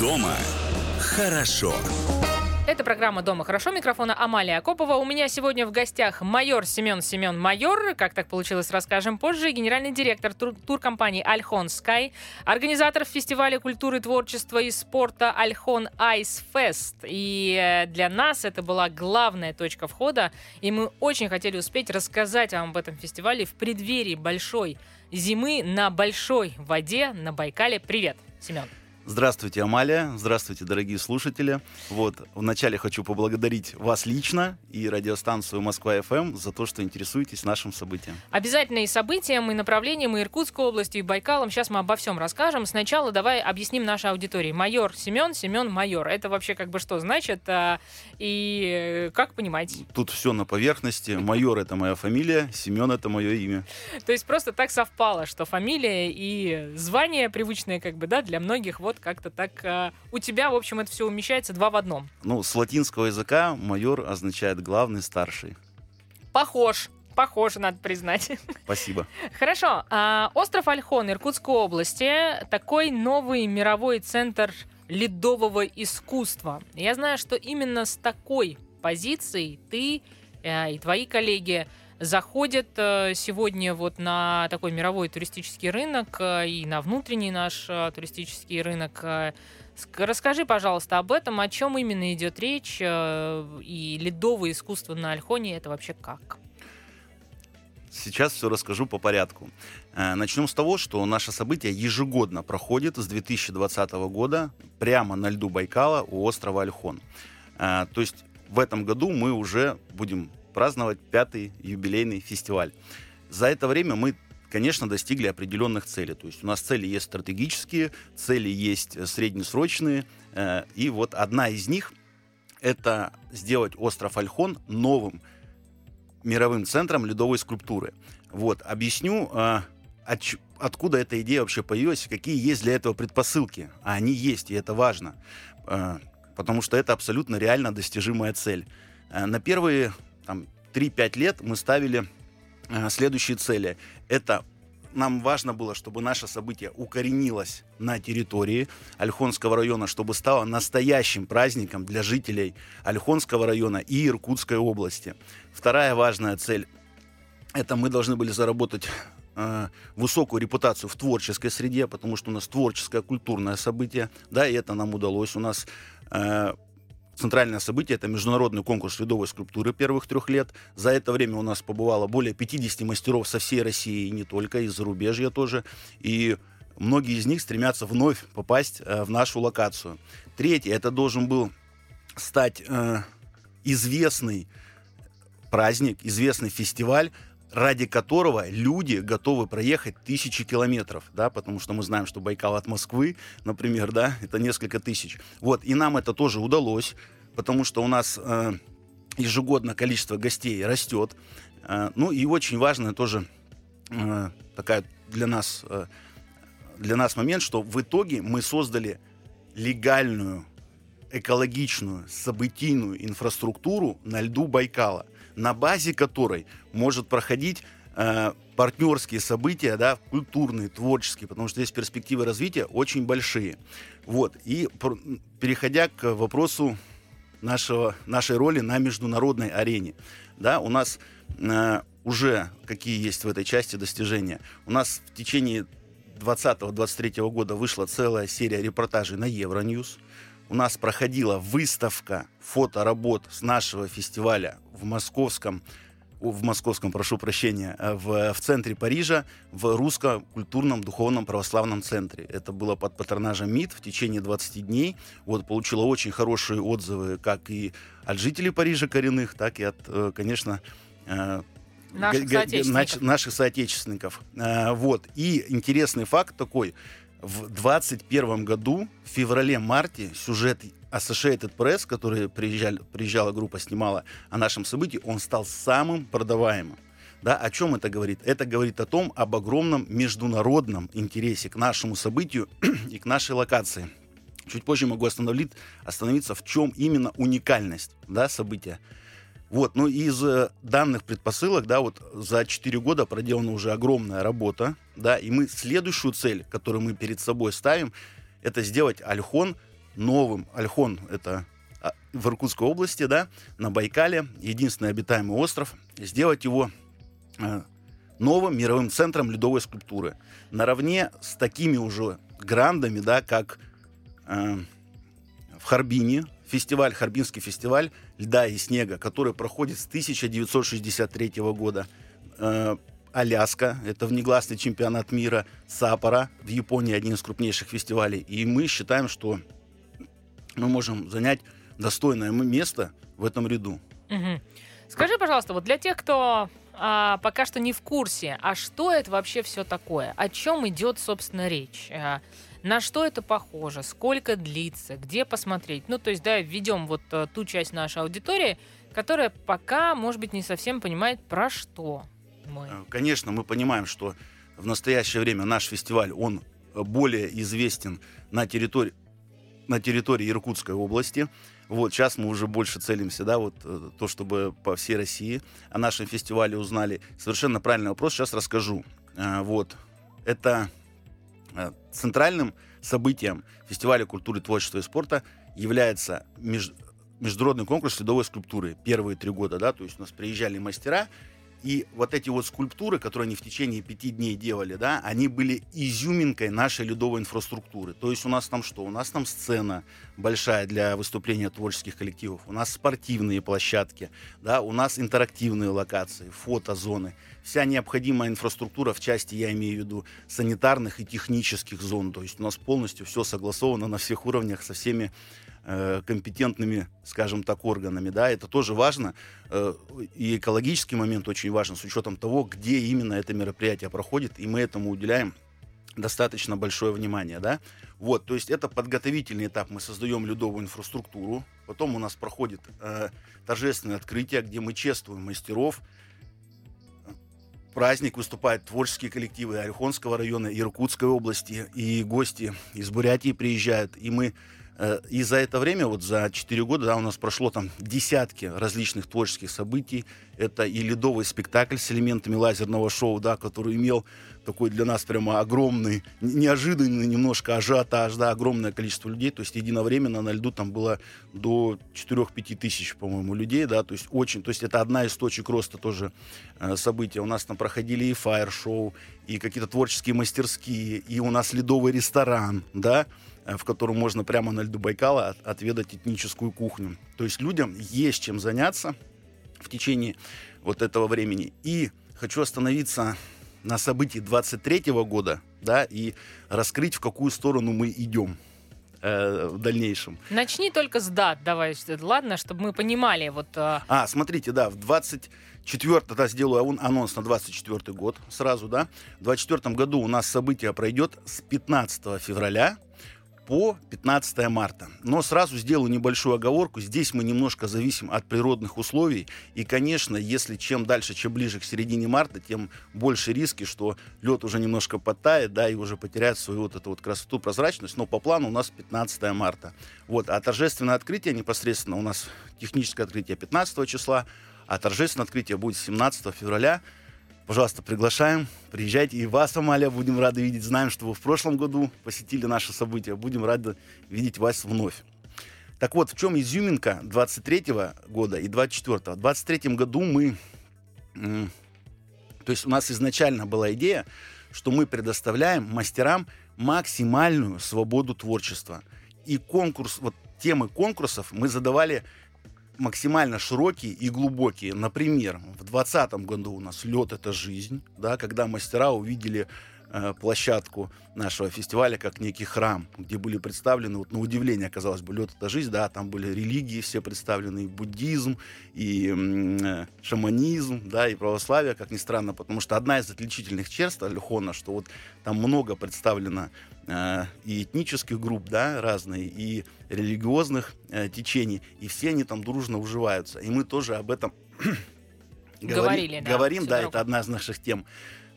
Дома хорошо. Это программа «Дома хорошо». Микрофона Амалия Акопова. У меня сегодня в гостях майор Семен Семен Майор, как так получилось, расскажем позже, генеральный директор тур- туркомпании «Альхон Скай», организатор фестиваля культуры, творчества и спорта «Альхон Айс Фест». И э, для нас это была главная точка входа, и мы очень хотели успеть рассказать вам об этом фестивале в преддверии большой зимы на большой воде на Байкале. Привет, Семен. Здравствуйте, Амалия. Здравствуйте, дорогие слушатели. Вот, вначале хочу поблагодарить вас лично и радиостанцию Москва-ФМ за то, что интересуетесь нашим событием. Обязательно и событиям, и направлениям, и Иркутской областью, и Байкалом. Сейчас мы обо всем расскажем. Сначала давай объясним нашей аудитории. Майор Семен, Семен майор. Это вообще как бы что значит? а, И э, как понимать? Тут все на поверхности. Майор — это моя фамилия, Семен — это мое имя. То есть просто так совпало, что фамилия и звание привычные как бы, да, для многих вот как-то так... а, У тебя, в общем, это все умещается два в одном. Ну, с латинского языка майор означает главный, старший. Похож. Похож, надо признать. Спасибо. Хорошо. А, Остров Альхон Иркутской области такой новый мировой центр ледового искусства. Я знаю, что именно с такой позицией ты э, и твои коллеги заходят э, сегодня вот на такой мировой туристический рынок э, и на внутренний наш э, туристический рынок. Ск- Расскажи, пожалуйста, об этом, о чем именно идет речь, и ледовое искусство на Альхоне это вообще как? Сейчас все расскажу по порядку. Начнем с того, что наше событие ежегодно проходит с 2020 года прямо на льду Байкала у острова Альхон. То есть в этом году мы уже будем праздновать пятый юбилейный фестиваль. За это время мы, конечно, достигли определенных целей. То есть у нас цели есть стратегические, цели есть э, среднесрочные. э, И вот одна из них – это сделать остров Альхон новым мировым центром ледовой скульптуры. Вот, объясню, ч- откуда эта идея вообще появилась, какие есть для этого предпосылки. А они есть, и это важно, потому что это абсолютно реально достижимая цель. На первые там, 3-5 лет мы ставили а, следующие цели. Это нам важно было, чтобы наше событие укоренилось на территории Ольхонского района, чтобы стало настоящим праздником для жителей Ольхонского района и Иркутской области. Вторая важная цель – это мы должны были заработать э, высокую репутацию в творческой среде, потому что у нас творческое культурное событие, да, и это нам удалось. У нас э, центральное событие – это международный конкурс ледовой скульптуры первых трех лет. За это время у нас побывало более 50 мастеров со всей России, и не только, из зарубежья тоже. И многие из них стремятся вновь попасть э, в нашу локацию. Третье – это должен был стать э, известный праздник, известный фестиваль, ради которого люди готовы проехать тысячи километров, да, потому что мы знаем, что Байкал от Москвы, например, да, это несколько тысяч. Вот, и нам это тоже удалось, потому что у нас э, ежегодно количество гостей растет. Э, ну и очень важная тоже э, такая для нас, э, для нас момент, что в итоге мы создали легальную, экологичную, событийную инфраструктуру на льду Байкала, на базе которой может проходить э, партнерские события, да, культурные, творческие, потому что здесь перспективы развития очень большие. Вот. И переходя к вопросу нашего, нашей роли на международной арене. Да, у нас э, уже какие есть в этой части достижения. У нас в течение 2020-2023 года вышла целая серия репортажей на Евроньюз. У нас проходила выставка фоторабот с нашего фестиваля в московском, в московском, прошу прощения, э, в, в центре Парижа, в русско-культурном духовном православном центре. Это было под патронажем МИД в течение 20 дней. Вот, получила очень хорошие отзывы как и от жителей Парижа коренных, так и от, э, конечно, э, Наших соотечественников. наших соотечественников. Э, вот. И интересный факт такой. В 21 году, в феврале-марте, сюжет Associated Press, который приезжали, приезжала группа, снимала о нашем событии, он стал самым продаваемым. Да, о чем это говорит? Это говорит о том, об огромном международном интересе к нашему событию и к нашей локации. Чуть позже могу остановить, остановиться, в чем именно уникальность да, события. Вот, ну из э, данных предпосылок, да, вот за 4 года проделана уже огромная работа, да, и мы следующую цель, которую мы перед собой ставим, это сделать Альхон новым. Альхон — это а, в Иркутской области, да, на Байкале, единственный обитаемый остров, сделать его э, новым мировым центром ледовой скульптуры. Наравне с такими уже грандами, да, как э, в Харбине, фестиваль, Харбинский фестиваль льда и снега, который проходит с 1963 года. Э, Аляска, это внегласный чемпионат мира, Сапора в Японии один из крупнейших фестивалей. И мы считаем, что мы можем занять достойное место в этом ряду. Мгм. Скажи, пожалуйста, вот для тех, кто а, пока что не в курсе, а что это вообще все такое? О чем идет, собственно, речь? На что это похоже? Сколько длится? Где посмотреть? Ну, то есть, да, введем вот а, ту часть нашей аудитории, которая пока, может быть, не совсем понимает, про что мы. Э, Конечно, мы понимаем, что в настоящее время наш фестиваль, он э, более известен на территории, на территории Иркутской области. Вот, сейчас мы уже больше целимся, да, вот э, то, чтобы по всей России о нашем фестивале узнали. Совершенно правильный вопрос, сейчас расскажу. Э, Вот, это э, центральным событием фестиваля культуры, творчества и спорта является меж- международный конкурс ледовой скульптуры первые три года, да, то есть у нас приезжали мастера, и вот эти вот скульптуры, которые они в течение пяти дней делали, да, они были изюминкой нашей ледовой инфраструктуры. То есть у нас там что? У нас там сцена большая для выступления творческих коллективов, у нас спортивные площадки, да, у нас интерактивные локации, фотозоны. Вся необходимая инфраструктура в части, я имею в виду, санитарных и технических зон. То есть у нас полностью все согласовано на всех уровнях со всеми э, компетентными, скажем так, органами. Да, это тоже важно. Э, и экологический момент очень важен с учетом того, где именно это мероприятие проходит, и мы этому уделяем достаточно большое внимание, да. Вот, то есть это подготовительный этап. Мы создаем ледовую инфраструктуру. Потом у нас проходит э, торжественное открытие, где мы чествуем мастеров. Праздник выступают творческие коллективы Орехонского района, Иркутской области, и гости из Бурятии приезжают. И мы и за это время, вот за 4 года, да, у нас прошло там десятки различных творческих событий. Это и ледовый спектакль с элементами лазерного шоу, да, который имел такой для нас прямо огромный, неожиданный немножко ажиотаж, да, огромное количество людей. То есть единовременно на льду там было до 4-5 тысяч, по-моему, людей, да, то есть очень, то есть это одна из точек роста тоже э, события. У нас там проходили и фаер-шоу, и какие-то творческие мастерские, и у нас ледовый ресторан, да, э, в котором можно прямо на льду Байкала от- отведать этническую кухню. То есть людям есть чем заняться в течение вот этого времени. И хочу остановиться на событии 23 года, да, и раскрыть, в какую сторону мы идем э, в дальнейшем. Начни только с дат, давай, э, ладно, чтобы мы понимали, вот... а, А, смотрите, да, в 24 да, сделаю ан- анонс на 24 год сразу, да. В 24 году у нас событие пройдет с 15 февраля по 15 марта. Но сразу сделаю небольшую оговорку. Здесь мы немножко зависим от природных условий. И, конечно, если чем дальше, чем ближе к середине марта, тем больше риски, что лед уже немножко подтает, да, и уже потеряет свою вот эту вот красоту, прозрачность. Но по плану у нас 15 марта. Вот, а торжественное открытие непосредственно у нас техническое открытие 15 числа, а торжественное открытие будет 17 февраля. Пожалуйста, приглашаем, приезжайте. И вас, Амалия, будем рады видеть. Знаем, что вы в прошлом году посетили наше событие. Будем рады видеть вас вновь. Так вот, в чем изюминка 23 года и 24 -го? В 23 году мы... То есть у нас изначально была идея, что мы предоставляем мастерам максимальную свободу творчества. И конкурс, вот темы конкурсов мы задавали максимально широкие и глубокие. Например, в 2020 году у нас лед это жизнь, да, когда мастера увидели площадку нашего фестиваля как некий храм, где были представлены, вот на удивление, казалось бы, лед это жизнь, да, там были религии все представлены, и буддизм, и э, шаманизм, да, и православие, как ни странно, потому что одна из отличительных черт Альхона, что вот там много представлено э, и этнических групп, да, разные, и религиозных э, течений, и все они там дружно уживаются. И мы тоже об этом Говорили, да, говорим, да, это одна из наших тем.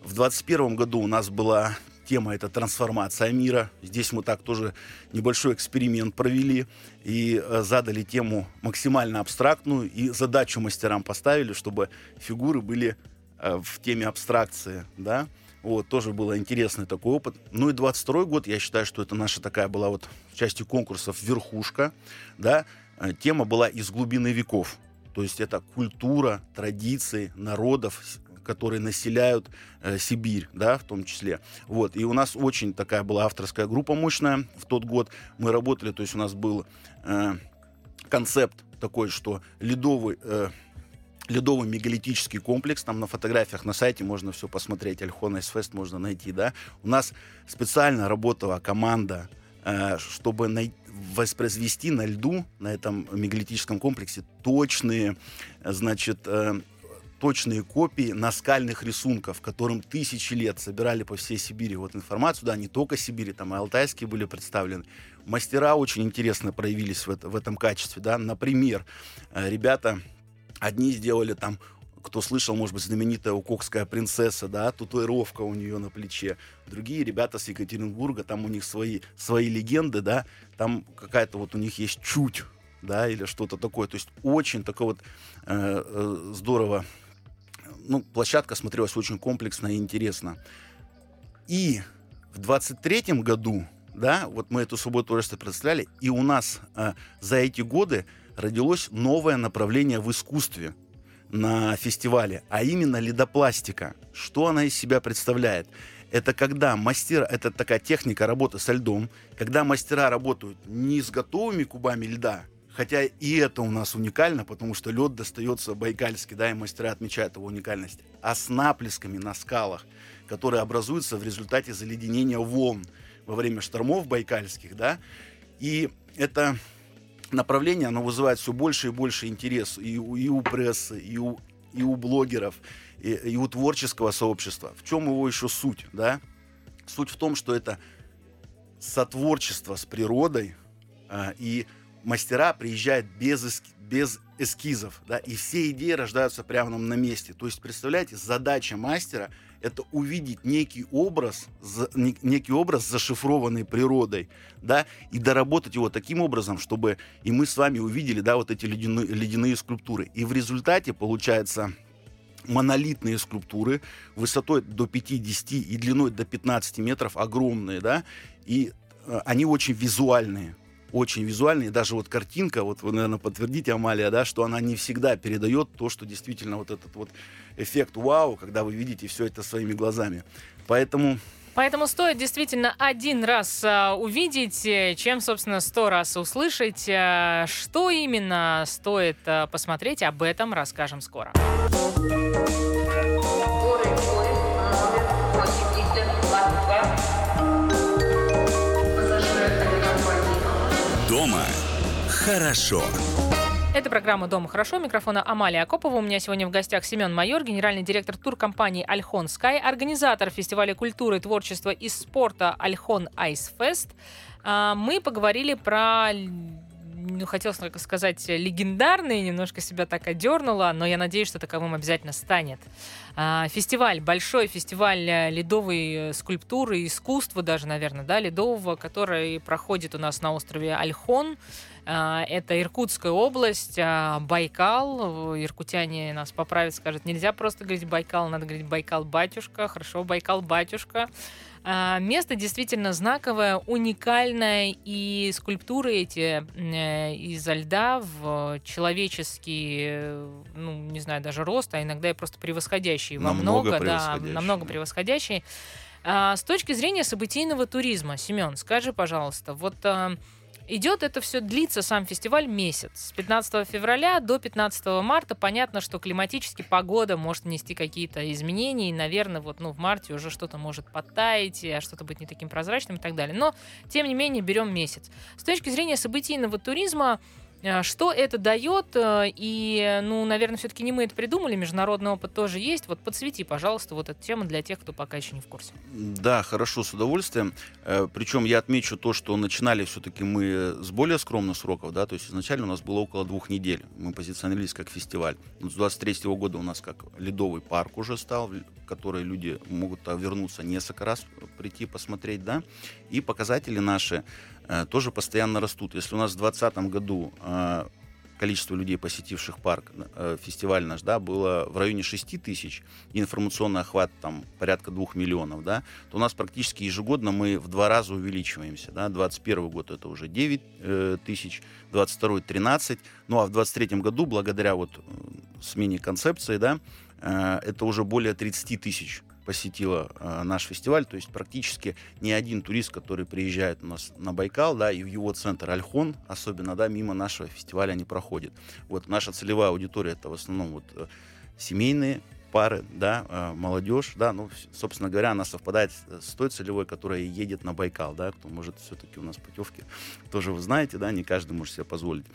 В 2021 году у нас была тема это трансформация мира. Здесь мы так тоже небольшой эксперимент провели и э, задали тему максимально абстрактную и задачу мастерам поставили, чтобы фигуры были э, в теме абстракции, да. Вот, тоже был интересный такой опыт. Ну и 22 год, я считаю, что это наша такая была вот в части конкурсов верхушка, да. Э, Тема была из глубины веков. То есть это культура, традиции народов, которые населяют э, Сибирь, да, в том числе. Вот. И у нас очень такая была авторская группа мощная в тот год. Мы работали, то есть у нас был э, концепт такой, что ледовый, э, ледовый мегалитический комплекс, там на фотографиях на сайте можно все посмотреть, Альхон Айсфест можно найти, да. У нас специально работала команда, э, чтобы най- воспроизвести на льду, на этом мегалитическом комплексе, точные, э, значит, э, точные копии наскальных рисунков, которым тысячи лет собирали по всей Сибири вот информацию, да, не только Сибири, там и алтайские были представлены. Мастера очень интересно проявились в, это- в этом качестве, да. Например, э, ребята одни сделали там кто слышал, может быть, знаменитая укокская принцесса, да, татуировка у нее на плече. Другие ребята с Екатеринбурга, там у них свои, свои легенды, да, там какая-то вот у них есть чуть, да, или что-то такое. То есть очень такое вот э, э, здорово. Ну, площадка смотрелась очень комплексно и интересно. И в 23-м году, да, вот мы эту субботу творчества представляли, и у нас э, за эти годы родилось новое направление в искусстве на фестивале, а именно ледопластика. Что она из себя представляет? Это когда мастера, это такая техника работы со льдом, когда мастера работают не с готовыми кубами льда, хотя и это у нас уникально, потому что лед достается байкальский, да, и мастера отмечают его уникальность, а с наплесками на скалах, которые образуются в результате заледенения волн во время штормов байкальских, да, и это направление, оно вызывает все больше и больше интерес и у, и у прессы, и у, и у блогеров, и, и у творческого сообщества. В чем его еще суть, да? Суть в том, что это сотворчество с природой, а, и мастера приезжают без, эски- без эскизов, да, и все идеи рождаются прямо на месте. То есть, представляете, задача мастера — это увидеть некий образ, за- не- некий образ, зашифрованный природой, да, и доработать его таким образом, чтобы и мы с вами увидели, да, вот эти ледяные, ледяные скульптуры. И в результате получается монолитные скульптуры высотой до 50 и длиной до 15 метров, огромные, да, и э, они очень визуальные, очень визуальные, даже вот картинка, вот вы, наверное, подтвердите, Амалия, да, что она не всегда передает то, что действительно вот этот вот эффект вау, когда вы видите все это своими глазами. Поэтому Поэтому стоит действительно один раз а, увидеть, э, чем, собственно, сто раз услышать. А, Что именно стоит а, посмотреть, об этом расскажем скоро. Хорошо. Это программа «Дома хорошо». Микрофона Амалия Акопова. У меня сегодня в гостях Семен Майор, генеральный директор туркомпании «Альхон Скай», организатор фестиваля культуры, творчества и спорта «Альхон Айс Фест». А, Мы поговорили про ну, хотел сказать, легендарный, немножко себя так одернула, но я надеюсь, что таковым обязательно станет. А, Фестиваль, большой фестиваль э, ледовой э, скульптуры, искусства даже, наверное, да, ледового, который проходит у нас на острове Альхон. А, Это Иркутская область, а, Байкал. Иркутяне нас поправят, скажут, нельзя просто говорить Байкал, надо говорить Байкал-батюшка. Хорошо, Байкал-батюшка. А, Место действительно знаковое, уникальное, и скульптуры эти э, изо льда в человеческий, э, ну, не знаю, даже рост, а иногда и просто превосходящие во Намного много, да, намного превосходящие. А, С точки зрения событийного туризма, Семен, скажи, пожалуйста, вот а, идет это все, длится сам фестиваль месяц. С 15 февраля до 15 марта. Понятно, что климатически погода может нести какие-то изменения, и, наверное, вот, ну, в марте уже что-то может подтаять, а что-то быть не таким прозрачным и так далее. Но, тем не менее, берем месяц. С точки зрения событийного туризма, что это дает? э, И, ну, наверное, все-таки не мы это придумали, международный опыт тоже есть. Вот подсвети, пожалуйста, вот эту тему для тех, кто пока еще не в курсе. Да, хорошо, с удовольствием. Э, Причем я отмечу то, что начинали все-таки мы с более скромных сроков, да, то есть изначально у нас было около двух недель. Мы позиционировались как фестиваль. С 23 года у нас как ледовый парк уже стал, в который люди могут а, вернуться несколько раз прийти посмотреть, да, и показатели наши тоже постоянно растут. Если у нас в 2020 году э, количество людей, посетивших парк, э, фестиваль наш, да, было в районе 6 тысяч, информационный охват там порядка 2 миллионов, да, то у нас практически ежегодно мы в два раза увеличиваемся, да, 21 год это уже 9 э, тысяч, 22 13, ну а в 23 году, благодаря вот э, смене концепции, да, э, это уже более 30 тысяч посетила э, наш фестиваль, то есть практически ни один турист, который приезжает у нас на Байкал, да, и в его центр Альхон, особенно, да, мимо нашего фестиваля не проходит. Вот наша целевая аудитория это в основном вот э, семейные пары, да, э, молодежь, да, ну, собственно говоря, она совпадает с той целевой, которая едет на Байкал, да, кто может все-таки у нас путевки, тоже вы знаете, да, не каждый может себе позволить.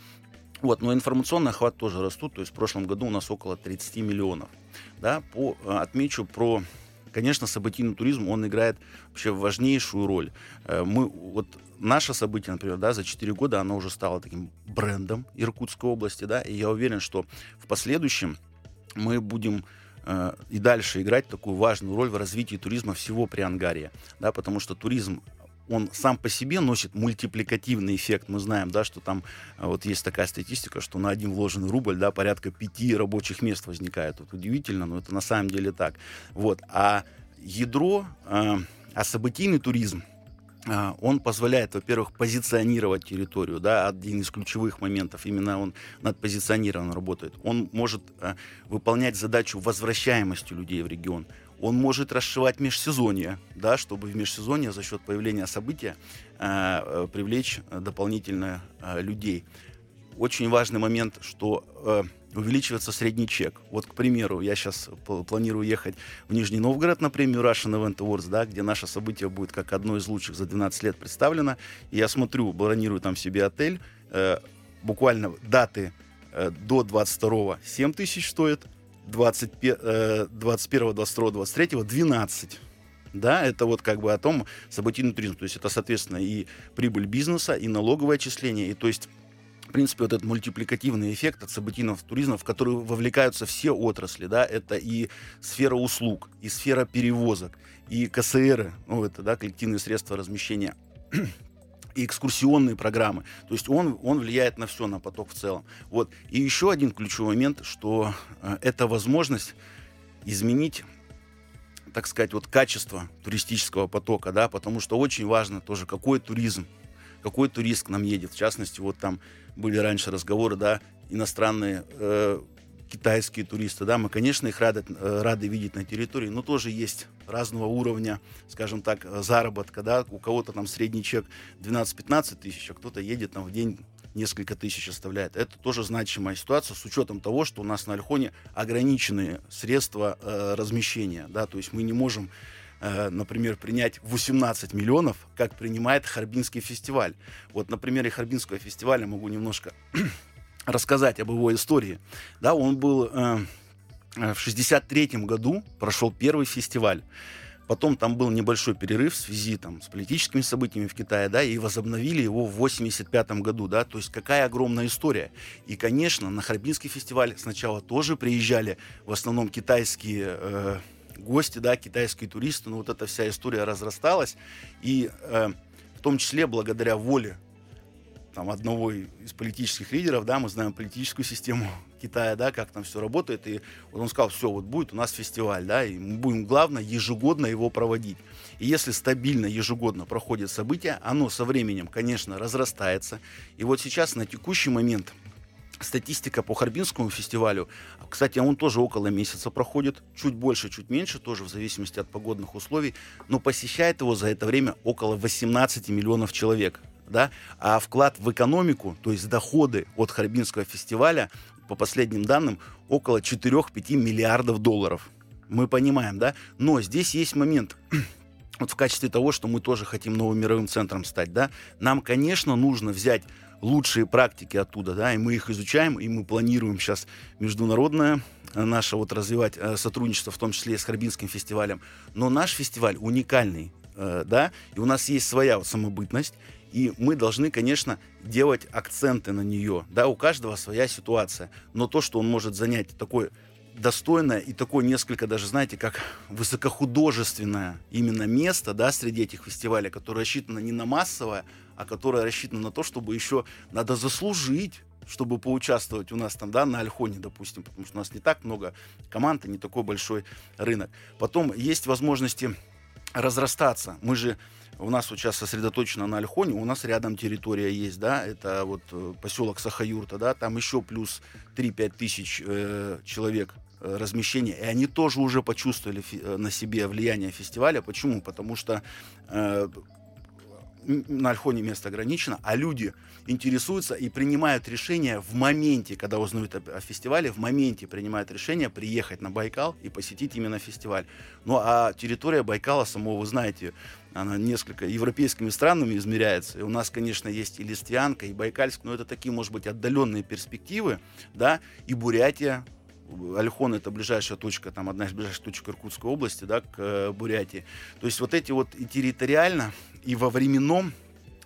Вот, но информационный охват тоже растут, то есть в прошлом году у нас около 30 миллионов. Да, по, отмечу про конечно, событийный туризм, он играет вообще важнейшую роль. Э, мы, вот наше событие, например, да, за 4 года оно уже стало таким брендом Иркутской области, да, и я уверен, что в последующем мы будем э, и дальше играть такую важную роль в развитии туризма всего Приангария, да, потому что туризм он сам по себе носит мультипликативный эффект. Мы знаем, да, что там а, вот есть такая статистика, что на один вложенный рубль, да, порядка пяти рабочих мест возникает. Вот удивительно, но это на самом деле так. Вот. А ядро, э, а событийный туризм, э, он позволяет, во-первых, позиционировать территорию, да, один из ключевых моментов, именно он над позиционированием работает. Он может э, выполнять задачу возвращаемости людей в регион он может расшивать межсезонье, да, чтобы в межсезонье за счет появления события э, э, привлечь дополнительно э, людей. Очень важный момент, что э, увеличивается средний чек. Вот, к примеру, я сейчас планирую ехать в Нижний Новгород на премию Russian Event Awards, да, где наше событие будет как одно из лучших за 12 лет представлено. И я смотрю, бронирую там себе отель, э, буквально даты э, до 22 7 тысяч стоит, 21, 22, 22, 23, 12. Да, это вот как бы о том событийный туризм. То есть это, соответственно, и прибыль бизнеса, и налоговое отчисление. И то есть в принципе, вот этот мультипликативный эффект от событийного туризма, в который вовлекаются все отрасли, да, это и сфера услуг, и сфера перевозок, и КСР, ну, это, да, коллективные средства размещения и экскурсионные программы. То есть он, он влияет на все, на поток в целом. Вот. И еще один ключевой момент, что э, это возможность изменить так сказать, вот качество туристического потока, да, потому что очень важно тоже, какой туризм, какой турист к нам едет. В частности, вот там были раньше разговоры, да, иностранные э, китайские туристы, да, мы, конечно, их рады, э, рады видеть на территории, но тоже есть разного уровня, скажем так, э, заработка, да, у кого-то там средний чек 12-15 тысяч, а кто-то едет там в день несколько тысяч оставляет. Это тоже значимая ситуация с учетом того, что у нас на Альхоне ограниченные средства э, размещения, да, то есть мы не можем э, например, принять 18 миллионов, как принимает Харбинский фестиваль. Вот на примере Харбинского фестиваля могу немножко рассказать об его истории. Да, он был э, э в 63 году, прошел первый фестиваль. Потом там был небольшой перерыв в связи там, с политическими событиями в Китае, да, и возобновили его в 85 году, да, то есть какая огромная история. И, конечно, на Харбинский фестиваль сначала тоже приезжали в основном китайские э, гости, да, китайские туристы, но вот эта вся история разрасталась, и э, в том числе благодаря воле там, одного из политических лидеров, да, мы знаем политическую систему Китая, да, как там все работает, и вот он сказал, все, вот будет у нас фестиваль, да, и мы будем, главное, ежегодно его проводить. И если стабильно ежегодно проходит событие, оно со временем, конечно, разрастается. И вот сейчас на текущий момент статистика по Харбинскому фестивалю, кстати, он тоже около месяца проходит, чуть больше, чуть меньше, тоже в зависимости от погодных условий, но посещает его за это время около 18 миллионов человек да, а вклад в экономику, то есть доходы от Харбинского фестиваля, по последним данным, около 4-5 миллиардов долларов. Мы понимаем, да? Но здесь есть момент, вот в качестве того, что мы тоже хотим новым мировым центром стать, да, нам, конечно, нужно взять лучшие практики оттуда, да, и мы их изучаем, и мы планируем сейчас международное э, наше вот развивать э, сотрудничество, в том числе и с Харбинским фестивалем. Но наш фестиваль уникальный, э, да, и у нас есть своя вот самобытность, и мы должны, конечно, делать акценты на нее. Да, у каждого своя ситуация. Но то, что он может занять такое достойное и такое несколько даже, знаете, как высокохудожественное именно место, да, среди этих фестивалей, которое рассчитано не на массовое, а которое рассчитано на то, чтобы еще надо заслужить чтобы поучаствовать у нас там, да, на Альхоне, допустим, потому что у нас не так много команд и не такой большой рынок. Потом есть возможности разрастаться. Мы же у нас вот сейчас сосредоточено на Альхоне, у нас рядом территория есть, да, это вот э, поселок Сахаюрта, да, там еще плюс 3-5 тысяч э, человек э, размещения, и они тоже уже почувствовали э, на себе влияние фестиваля. Почему? Потому что э, на Альхоне место ограничено, а люди интересуются и принимают решение в моменте, когда узнают о, о фестивале, в моменте принимают решение приехать на Байкал и посетить именно фестиваль. Ну а территория Байкала самого, вы знаете, она несколько европейскими странами измеряется. И у нас, конечно, есть и Листвянка, и Байкальск, но это такие, может быть, отдаленные перспективы, да, и Бурятия, Альхон это ближайшая точка, там одна из ближайших точек Иркутской области, да, к э, Бурятии. То есть вот эти вот и территориально, и во временном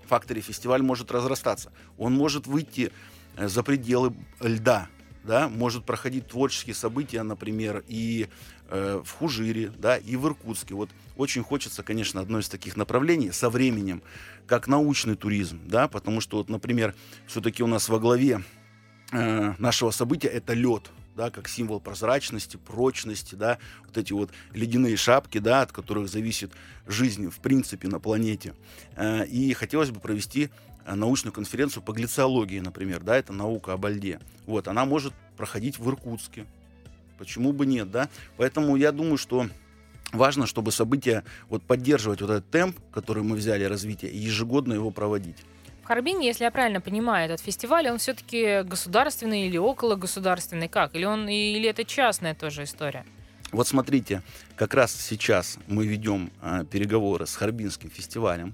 факторе фестиваль может разрастаться. Он может выйти э, за пределы льда, да, может проходить творческие события, например, и э, в Хужире, да, и в Иркутске. Вот очень хочется, конечно, одно из таких направлений со временем, как научный туризм, да, потому что, вот, например, все-таки у нас во главе э, нашего события это лед, да, как символ прозрачности, прочности, да, вот эти вот ледяные шапки, да, от которых зависит жизнь в принципе на планете. Э, И хотелось бы провести э, научную конференцию по глициологии, например, да, это наука об льде. Вот, она может проходить в Иркутске. Почему бы нет, да? Поэтому я думаю, что важно, чтобы события вот поддерживать вот этот темп, который мы взяли развитие, и ежегодно его проводить. Харбине, если я правильно понимаю, этот фестиваль, он все-таки государственный или около государственный, как? Или он или это частная тоже история? Вот смотрите, как раз сейчас мы ведем а, переговоры с Харбинским фестивалем.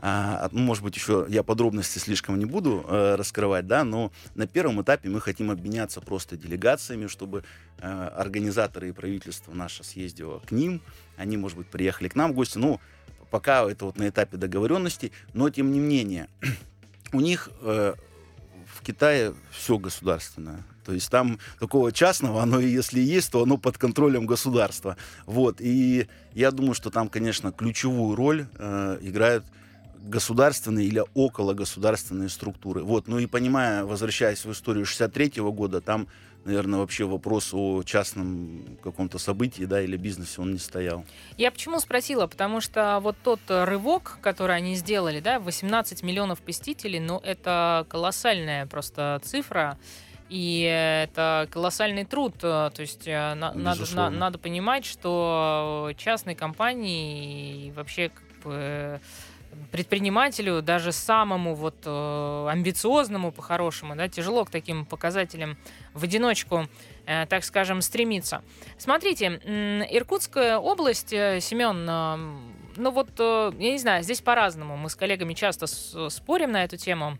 А, может быть, еще я подробности слишком не буду э, раскрывать, да, но на первом этапе мы хотим обменяться просто делегациями, чтобы э, организаторы и правительство наше съездило к ним, они, может быть, приехали к нам в гости. Ну, пока это вот на этапе договоренности, но тем не менее, у них э, в Китае все государственное. То есть там такого частного, оно если есть, то оно под контролем государства. Вот. И я думаю, что там, конечно, ключевую роль э, играют государственные или около государственные структуры. Вот. Ну и понимая, возвращаясь в историю 63 года, там, наверное, вообще вопрос о частном каком-то событии, да, или бизнесе он не стоял. Я почему спросила? Потому что вот тот рывок, который они сделали, да, 18 миллионов посетителей, ну, это колоссальная просто цифра. И это колоссальный труд. То есть э, на- надо, на- надо понимать, что частной компании и вообще как бы, предпринимателю, даже самому вот э, амбициозному по-хорошему, да, тяжело к таким показателям в одиночку, э, так скажем, стремиться. Смотрите, м, Иркутская область, э, Семен, э, ну вот, э, я не знаю, здесь по-разному. Мы с коллегами часто спорим на эту тему.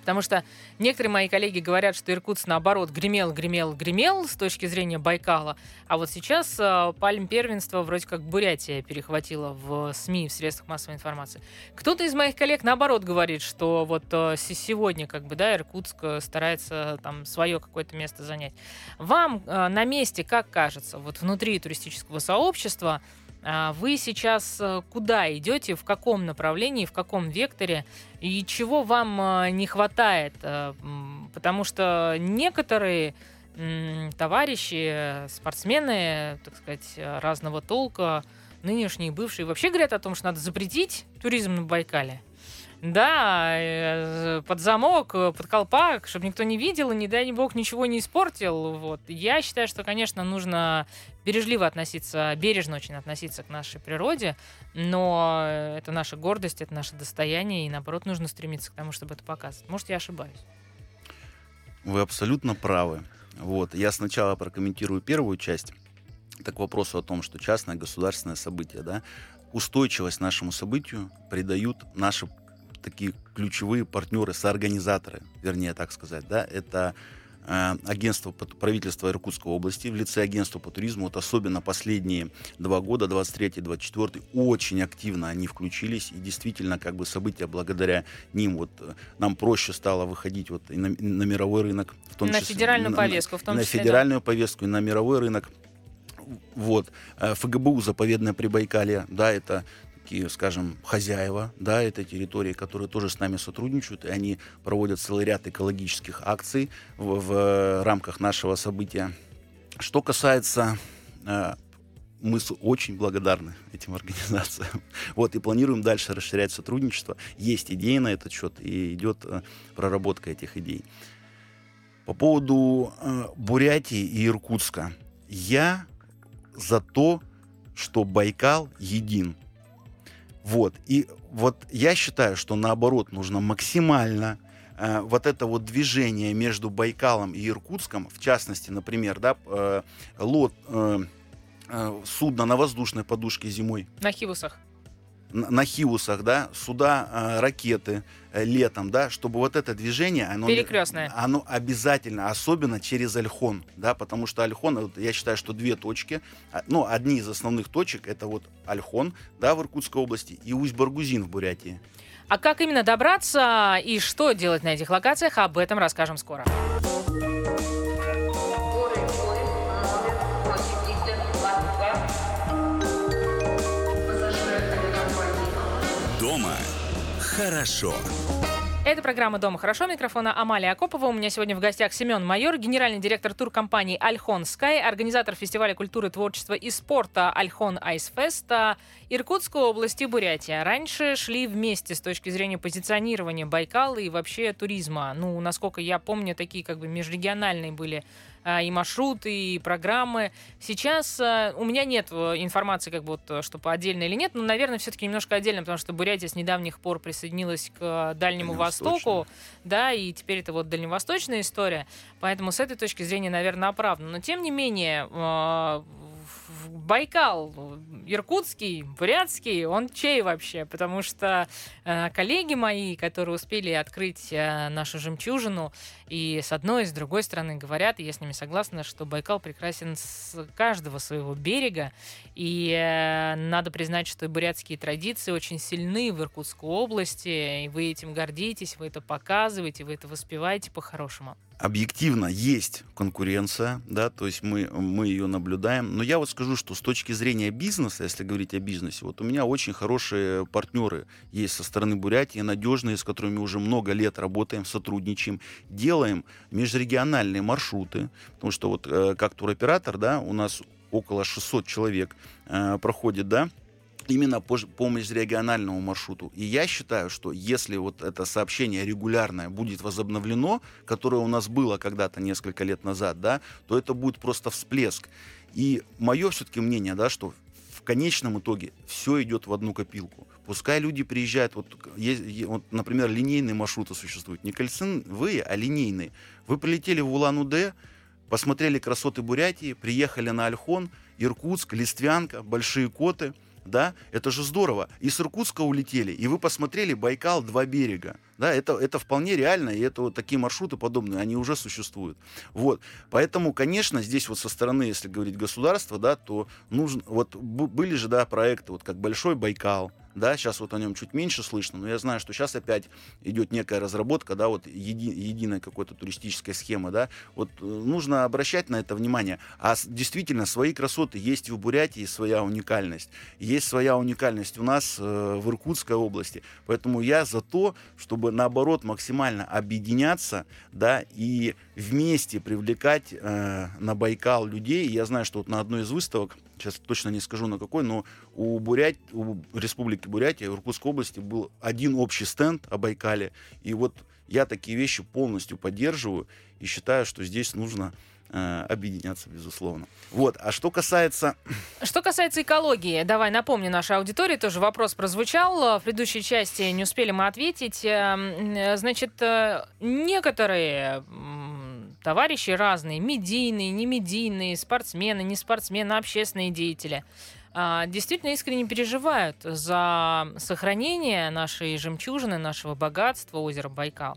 Потому что некоторые мои коллеги говорят, что Иркутск, наоборот, гремел, гремел, гремел с точки зрения Байкала. А вот сейчас э, пальм первенства вроде как Бурятия перехватила в СМИ, в средствах массовой информации. Кто-то из моих коллег, наоборот, говорит, что вот э, сегодня как бы, да, Иркутск э, старается там свое какое-то место занять. Вам э, на месте, как кажется, вот внутри туристического сообщества, вы сейчас э, куда идете, в каком направлении, в каком векторе и чего вам э, не хватает? Э, Потому что некоторые товарищи, спортсмены, так сказать, разного толка, нынешние и бывшие, вообще говорят о том, что надо запретить туризм на Байкале. Да, под замок, под колпак, чтобы никто не видел и, не дай бог, ничего не испортил. Вот. Я считаю, что, конечно, нужно бережливо относиться, бережно очень относиться к нашей природе, но это наша гордость, это наше достояние, и, наоборот, нужно стремиться к тому, чтобы это показывать. Может, я ошибаюсь. Вы абсолютно правы. Вот. Я сначала прокомментирую первую часть. Так к вопросу о том, что частное государственное событие, да, устойчивость нашему событию придают наши такие ключевые партнеры, соорганизаторы, вернее так сказать, да, это агентство по- правительства Иркутской области в лице агентства по туризму, вот особенно последние два года, 23-24, очень активно они включились, и действительно, как бы события благодаря ним, вот э, нам проще стало выходить вот и на, и на мировой рынок, в том На числе... федеральную на- повестку, в том на числе, да. федеральную повестку и на мировой рынок. Вот. Э, ФГБУ заповедное Прибайкалье, да, это такие, скажем, хозяева, да, это территории, которые тоже с нами сотрудничают, и они проводят целый ряд экологических акций в, в, э, рамках нашего события. Что касается э, мы очень благодарны этим организациям. Вот, и планируем дальше расширять сотрудничество. Есть идеи на этот счет, и идет э, проработка этих идей. По поводу э, Бурятии и Иркутска. Я за то, что Байкал един. Вот. И вот я считаю, что наоборот нужно максимально э, вот это вот движение между Байкалом и Иркутском, в частности, например, да, э, лот, э, э, судно на воздушной подушке зимой, На хивусах. На, Хиусах, да, суда, э, ракеты э, летом, да, чтобы вот это движение, оно, Перекрестное. оно обязательно, особенно через Альхон, да, потому что Альхон, вот я считаю, что две точки, а, ну, одни из основных точек, это вот Альхон, да, в Иркутской области, и Усть-Баргузин в Бурятии. А как именно добраться и что делать на этих локациях, об этом расскажем скоро. Хорошо. Это программа «Дома хорошо». Микрофона Амалия Акопова. У меня сегодня в гостях Семен Майор, генеральный директор туркомпании «Альхон Скай», организатор фестиваля культуры, творчества и спорта «Альхон Айсфеста», Иркутской области, Бурятия. Раньше шли вместе с точки зрения позиционирования Байкала и вообще туризма. Ну, насколько я помню, такие как бы межрегиональные были и маршруты, и программы. Сейчас а, у меня нет э, информации, как вот, э, что по отдельно или нет, но, наверное, все-таки немножко отдельно, потому что Бурятия с недавних пор присоединилась к э, Дальнему Востоку, да, и теперь это вот дальневосточная история, поэтому с этой точки зрения, наверное, оправдано. Но, тем не менее, в Байкал, Иркутский, Бурятский, он чей вообще? Потому что э, коллеги мои, которые успели открыть э, нашу жемчужину, и с одной, и с другой стороны говорят, и я с ними согласна, что Байкал прекрасен с каждого своего берега. И э, надо признать, что и бурятские традиции очень сильны в Иркутской области, и вы этим гордитесь, вы это показываете, вы это воспеваете по-хорошему. Объективно есть конкуренция, да, то есть мы, мы ее наблюдаем. Но я вот скажу, что с точки зрения бизнеса, если говорить о бизнесе, вот у меня очень хорошие партнеры есть со стороны Бурятии, надежные, с которыми уже много лет работаем, сотрудничаем, делаем межрегиональные маршруты, потому что вот э, как туроператор, да, у нас около 600 человек э, проходит, да, именно по, ж- по межрегиональному маршруту. И я считаю, что если вот это сообщение регулярное будет возобновлено, которое у нас было когда-то несколько лет назад, да, то это будет просто всплеск. И мое все-таки мнение, да, что в конечном итоге все идет в одну копилку. Пускай люди приезжают, вот, есть, вот, например, линейные маршруты существуют, не кольцевые, а линейные. Вы прилетели в Улан-Удэ, посмотрели красоты Бурятии, приехали на Альхон, Иркутск, Листвянка, Большие Коты, да, это же здорово. И с Иркутска улетели, и вы посмотрели Байкал, два берега, да, это, это вполне реально, и это вот такие маршруты подобные, они уже существуют. Вот, поэтому, конечно, здесь вот со стороны, если говорить государства, да, то нужно, вот были же, да, проекты, вот как Большой Байкал, да, сейчас вот о нем чуть меньше слышно, но я знаю, что сейчас опять идет некая разработка, да, вот еди- единой какой-то туристической схемы, да, вот э, нужно обращать на это внимание. А действительно, свои красоты есть и в Бурятии, своя уникальность. Есть своя уникальность у нас э, в Иркутской области. Поэтому я за то, чтобы наоборот максимально объединяться, да, и вместе привлекать э, на Байкал людей. Я знаю, что вот на одной из выставок, сейчас точно не скажу на какой, но у, Бурят... у Республики Бурятия, в Иркутской области был один общий стенд о Байкале. И вот я такие вещи полностью поддерживаю и считаю, что здесь нужно э, объединяться, безусловно. Вот. А что касается Что касается экологии, давай напомню нашей аудитории, тоже вопрос прозвучал. В предыдущей части не успели мы ответить. Э, Значит, э, некоторые товарищи разные, медийные, не медийные, спортсмены, не спортсмены, общественные деятели, действительно искренне переживают за сохранение нашей жемчужины, нашего богатства озера Байкал.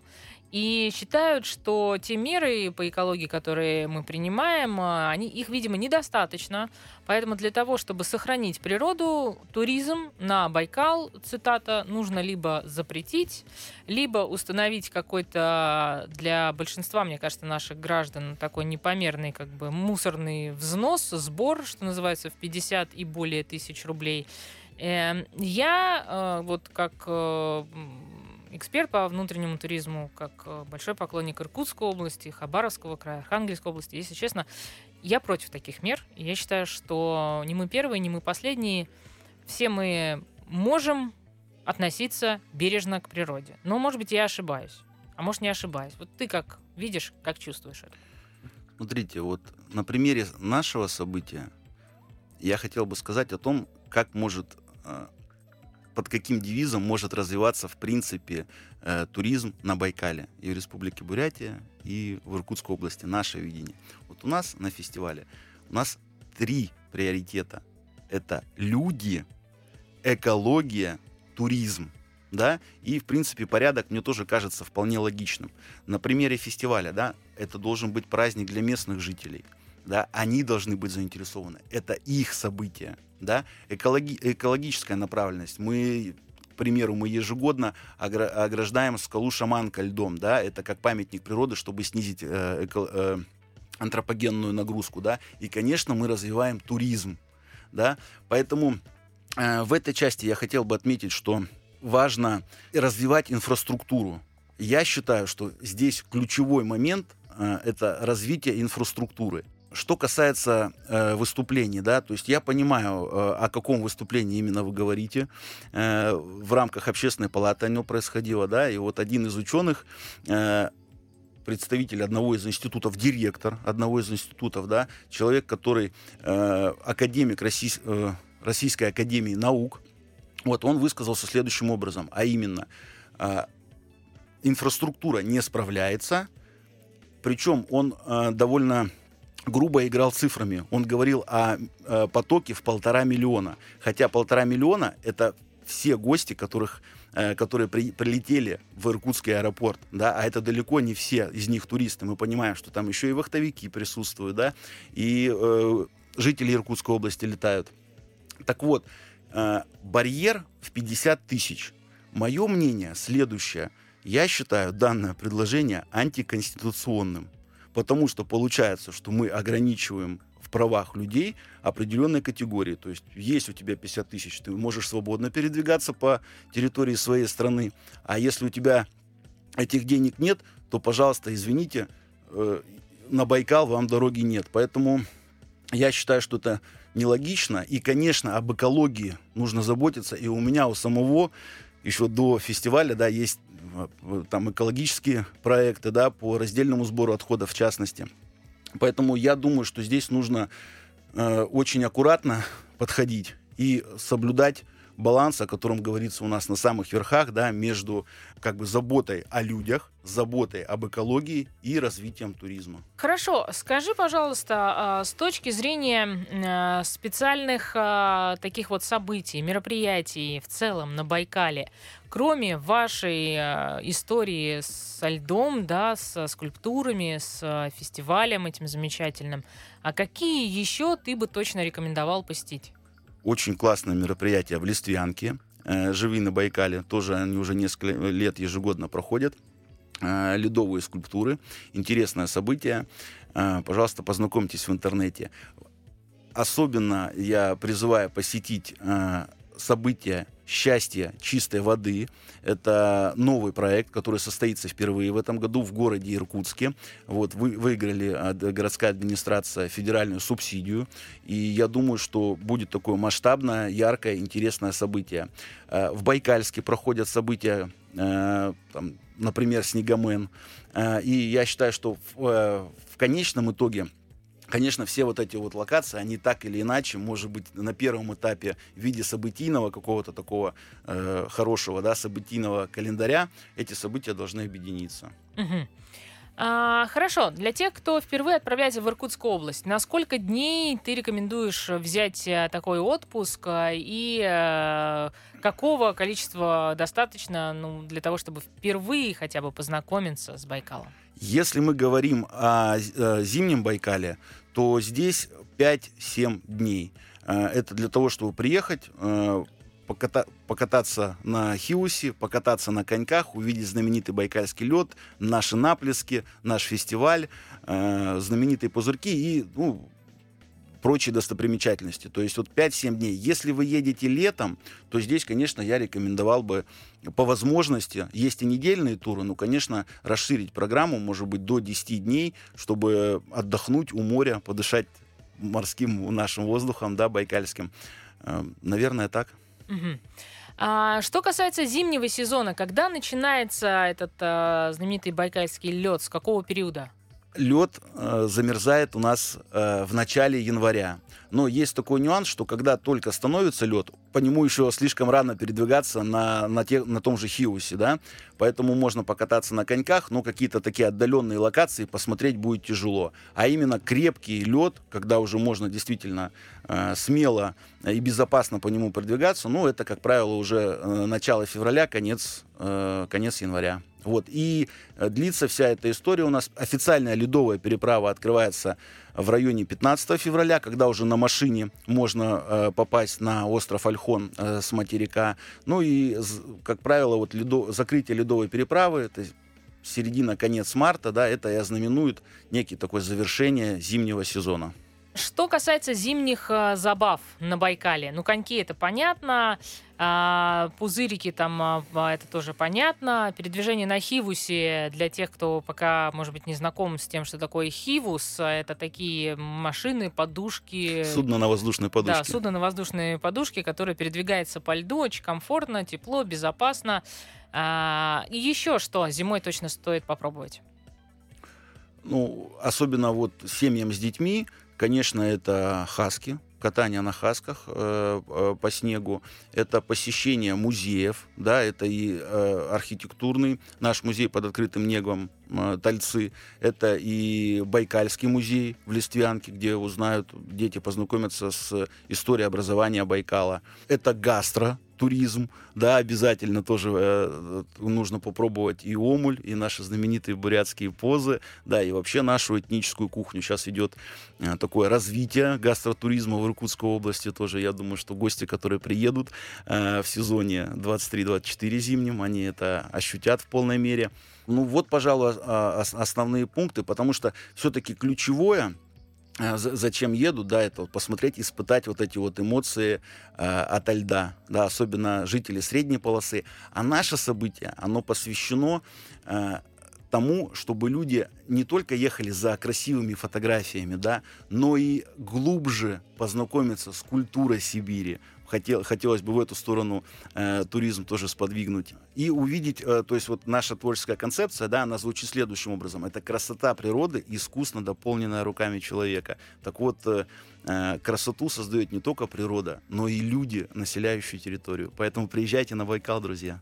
И считают, что те меры по экологии, которые мы принимаем, а, они, их, видимо, недостаточно. Поэтому для того, чтобы сохранить природу, туризм на Байкал, цитата, нужно либо запретить, либо установить какой-то для большинства, мне кажется, наших граждан такой непомерный как бы мусорный взнос, сбор, что называется, в 50 и более тысяч рублей. Эм, Я э, вот как э, эксперт по внутреннему туризму, как э, большой поклонник Иркутской области, Хабаровского края, Архангельской области, если честно, я против таких мер. Я считаю, что не мы первые, не мы последние. Все мы можем относиться бережно к природе. Но, может быть, я ошибаюсь. А может, не ошибаюсь. Вот ты как видишь, как чувствуешь это? Смотрите, вот на примере нашего события я хотел бы сказать о том, как может, э, под каким девизом может развиваться, в принципе, э, туризм на Байкале и в Республике Бурятия, и в Иркутской области, наше видение. Вот у нас на фестивале у нас три приоритета. Это люди, экология, туризм. Да? И, в принципе, порядок мне тоже кажется вполне логичным. На примере фестиваля, да, это должен быть праздник для местных жителей. Да, они должны быть заинтересованы. Это их событие. Да? Экологи- экологическая направленность. Мы, к примеру, мы ежегодно огра- ограждаем скалу Шаманка льдом. Да? Это как памятник природы, чтобы снизить э, эко- э, антропогенную нагрузку. Да? И, конечно, мы развиваем туризм. Да? Поэтому э, в этой части я хотел бы отметить, что важно развивать инфраструктуру. Я считаю, что здесь ключевой момент э, это развитие инфраструктуры. Что касается э, выступлений, да, то есть я понимаю, э, о каком выступлении именно вы говорите. Э, в рамках общественной палаты оно происходило, да, и вот один из ученых, э, представитель одного из институтов, директор одного из институтов, да, человек, который э, академик Российс- э, Российской академии наук, вот он высказался следующим образом, а именно э, инфраструктура не справляется, причем он э, довольно грубо играл цифрами. Он говорил о э, потоке в полтора миллиона, хотя полтора миллиона это все гости, которых э, которые при- прилетели в Иркутский аэропорт, да, а это далеко не все из них туристы. Мы понимаем, что там еще и вахтовики присутствуют, да, и э, жители Иркутской области летают. Так вот, э, барьер в 50 тысяч. Мое мнение следующее. Я считаю данное предложение антиконституционным, потому что получается, что мы ограничиваем в правах людей определенной категории. То есть есть у тебя 50 тысяч, ты можешь свободно передвигаться по территории своей страны, а если у тебя этих денег нет, то, пожалуйста, извините, э, на Байкал вам дороги нет. Поэтому я считаю, что это нелогично. И, конечно, об экологии нужно заботиться. И у меня у самого еще до фестиваля, да, есть там экологические проекты, да, по раздельному сбору отходов в частности. Поэтому я думаю, что здесь нужно э, очень аккуратно подходить и соблюдать баланс, о котором говорится у нас на самых верхах, да, между как бы заботой о людях, заботой об экологии и развитием туризма. Хорошо, скажи, пожалуйста, а, с точки зрения а, специальных а, таких вот событий, мероприятий в целом на Байкале, кроме вашей а, истории со льдом, да, со скульптурами, с фестивалем этим замечательным, а какие еще ты бы точно рекомендовал посетить? Очень классное мероприятие в Листвянке. Э, Живи на Байкале. Тоже они уже несколько лет ежегодно проходят. Э, Ледовые скульптуры. Интересное событие. Э, Пожалуйста, познакомьтесь в интернете. Особенно я призываю посетить событие «Счастье чистой воды». Это новый проект, который состоится впервые в этом году в городе Иркутске. Вот, вы, выиграли от городская администрация федеральную субсидию. И я думаю, что будет такое масштабное, яркое, интересное событие. Э, В Байкальске проходят события, э, там, например, «Снегомен». Э, И я считаю, что в, э, в конечном итоге Конечно, все вот эти вот локации, они так или иначе, может быть, на первом этапе в виде событийного какого-то такого э, хорошего, да, событийного календаря, эти события должны объединиться. Мгм. А, хорошо, для тех, кто впервые отправляется в Иркутскую область, на сколько дней ты рекомендуешь взять э, такой отпуск э, и э, какого количества достаточно ну, для того, чтобы впервые хотя бы познакомиться с Байкалом? Если мы говорим о э, зимнем Байкале, то здесь 5-7 дней. Э, Это для того, чтобы приехать, э, поката- покататься на Хиусе, покататься на коньках, увидеть знаменитый байкальский лед, наши наплески, наш фестиваль, э, знаменитые пузырьки и ну, прочие достопримечательности. То есть вот 5-7 дней. Если вы едете летом, то здесь, конечно, я рекомендовал бы по возможности, есть и недельные туры, но, конечно, расширить программу, может быть, до 10 дней, чтобы отдохнуть у моря, подышать морским нашим воздухом, да, байкальским. Э, Наверное, так. А, что касается зимнего сезона, когда начинается этот а, знаменитый байкальский лед? С какого периода? Лед э, замерзает у нас э, в начале января. Но есть такой нюанс, что когда только становится лед, по нему еще слишком рано передвигаться на, на, те, на том же Хиусе, да, поэтому можно покататься на коньках, но какие-то такие отдаленные локации посмотреть будет тяжело. А именно крепкий лед, когда уже можно действительно э, смело и безопасно по нему продвигаться, ну, это, как правило, уже э, начало февраля, конец, э, конец января. Вот. И э, длится вся эта история у нас. Официальная ледовая переправа открывается в районе 15 февраля, когда уже на машине можно э, попасть на остров Альхон э, с материка. Ну и, как правило, вот ледо- закрытие ледовой переправы, это середина, конец марта, да, это и ознаменует некий такое завершение зимнего сезона. Что касается зимних а, забав на Байкале, ну коньки это понятно, а, пузырики там а, это тоже понятно, передвижение на Хивусе для тех, кто пока, может быть, не знаком с тем, что такое Хивус, это такие машины, подушки. Судно на воздушной подушке. Да, судно на воздушной подушке, которое передвигается по льду, очень комфортно, тепло, безопасно. А, и еще что зимой точно стоит попробовать. Ну, особенно вот семьям с детьми, конечно, это хаски, катание на хасках э, э, по снегу, это посещение музеев, да, это и э, архитектурный наш музей под открытым небом э, Тальцы, это и Байкальский музей в Листвянке, где узнают, дети познакомятся с историей образования Байкала, это гастро, туризм, да, обязательно тоже э, нужно попробовать и омуль, и наши знаменитые бурятские позы, да, и вообще нашу этническую кухню. Сейчас идет э, такое развитие гастротуризма в Иркутской области тоже. Я думаю, что гости, которые приедут э, в сезоне 23-24 зимнем, они это ощутят в полной мере. Ну вот, пожалуй, а- ос- основные пункты, потому что все-таки ключевое зачем еду, да, это вот посмотреть, испытать вот эти вот эмоции э, от льда, да, особенно жители средней полосы. А наше событие, оно посвящено э, тому, чтобы люди не только ехали за красивыми фотографиями, да, но и глубже познакомиться с культурой Сибири. Хотел, хотелось бы в эту сторону э, туризм тоже сподвигнуть. И увидеть, э, то есть вот наша творческая концепция, да, она звучит следующим образом. Это красота природы, искусно дополненная руками человека. Так вот, э, э, красоту создает не только природа, но и люди, населяющие территорию. Поэтому приезжайте на Байкал, друзья.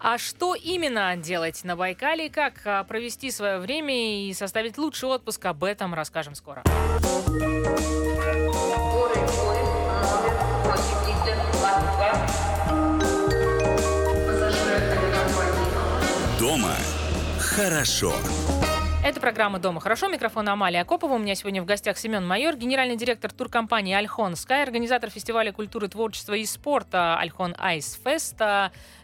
А что именно делать на Байкале, как а, провести свое время и составить лучший отпуск, об этом расскажем скоро. Дома хорошо. Это программа «Дома хорошо». Микрофон Амалия Акопова. У меня сегодня в гостях Семен Майор, генеральный директор туркомпании «Альхон Скай», организатор фестиваля культуры, творчества и спорта «Альхон Айс Фест».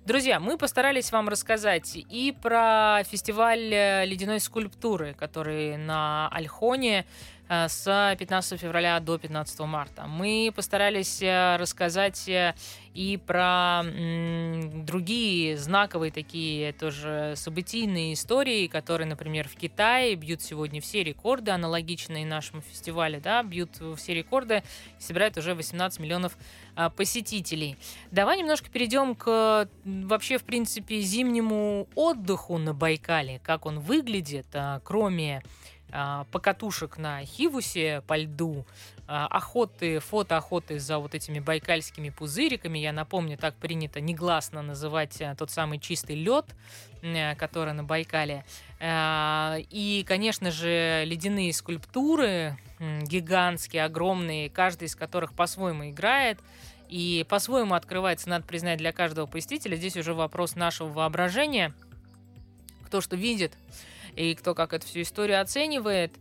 Друзья, мы постарались вам рассказать и про фестиваль ледяной скульптуры, который на Альхоне с 15 февраля до 15 марта. Мы постарались э, рассказать э, и про другие знаковые такие тоже событийные истории, которые, например, в Китае бьют сегодня все рекорды, аналогичные нашему фестивалю, да, бьют все рекорды собирают уже 18 миллионов а, посетителей. Давай немножко перейдем к вообще, в принципе, зимнему отдыху на Байкале, как он выглядит, а, кроме покатушек на Хивусе по льду, а, охоты, фотоохоты за вот этими байкальскими пузыриками. Я напомню, так принято негласно называть а, тот самый чистый лед, э, который на Байкале. А, И, конечно же, ледяные скульптуры, гигантские, огромные, каждый из которых по-своему играет. И по-своему открывается, надо признать, для каждого посетителя. Здесь уже вопрос нашего воображения. Кто что видит и кто как эту всю историю оценивает.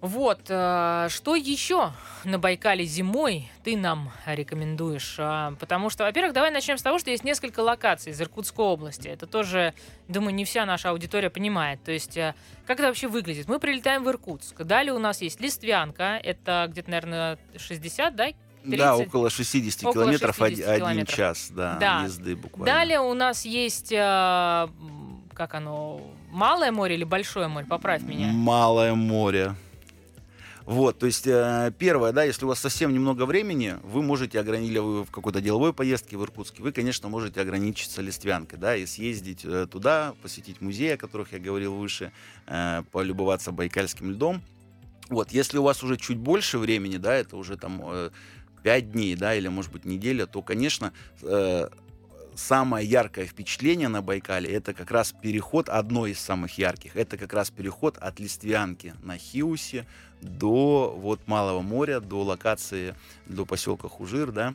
Вот, э, что еще на Байкале зимой ты нам рекомендуешь? А, Потому что, во-первых, давай начнем с того, что есть несколько локаций из Иркутской области. Это тоже, думаю, не вся наша аудитория понимает. То есть, э, как это вообще выглядит? Мы прилетаем в Иркутск. Далее у нас есть Листвянка. Это где-то, наверное, 60, да? 30? Да, около 60 Около километров, 60 один, километров. час да, Да. езды буквально. Далее у нас есть, э, как оно, Малое море или Большое море? Поправь меня. Малое море. Вот, то есть э, первое, да, если у вас совсем немного времени, вы можете ограничить, вы в какой-то деловой поездке в Иркутске, вы, конечно, можете ограничиться Листвянкой, да, и съездить э, туда, посетить музеи, о которых я говорил выше, э, полюбоваться байкальским льдом. Вот, если у вас уже чуть больше времени, да, это уже там э, 5 дней, да, или, может быть, неделя, то, конечно, самое яркое впечатление на Байкале это как раз переход, одно из самых ярких, это как раз переход от Листвянки на Хиусе до вот Малого моря, до локации, до поселка Хужир, да,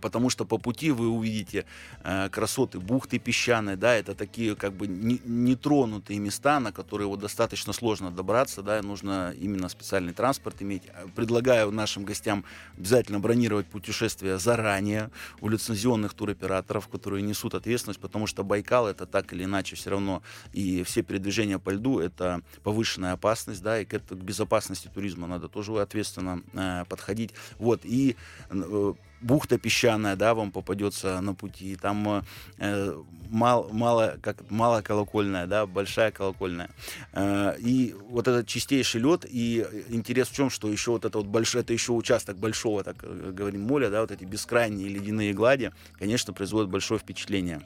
потому что по пути вы увидите э, красоты бухты песчаной, да, это такие как бы не- нетронутые места, на которые вот достаточно сложно добраться, да, нужно именно специальный транспорт иметь. Э, Предлагаю нашим гостям обязательно бронировать путешествия заранее у лицензионных туроператоров, которые несут ответственность, потому что Байкал это так или иначе все равно и все передвижения по льду это повышенная опасность, да, и к, это- к безопасности туризма надо тоже ответственно э, подходить. Вот, и э, бухта песчаная, да, вам попадется на пути, там э, э, мал- мало, как мало колокольная, да, большая колокольная. Э, и вот этот чистейший лед, и интерес в чем, что еще вот это вот большой, это еще участок большого, так э, говорим, моря, да, вот эти бескрайние ледяные глади, конечно, производят большое впечатление.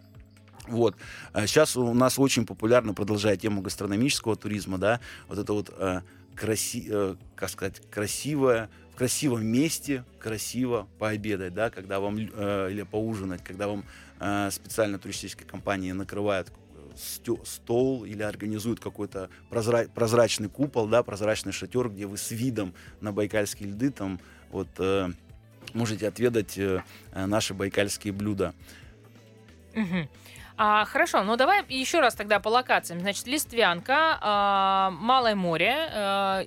Вот. Сейчас у нас очень популярно, продолжая тему гастрономического туризма, да, вот это вот э, краси, э, как сказать, красивое, красивом месте красиво пообедать, да, когда вам, э, или поужинать, когда вам э, специально туристические компании накрывают стол или организуют какой-то прозра- прозрачный купол, да, прозрачный шатер, где вы с видом на байкальские льды там вот э, можете отведать э, наши байкальские блюда. Мгм. А, хорошо, ну давай еще раз тогда по локациям. Значит, Листвянка, а, Малое море. а,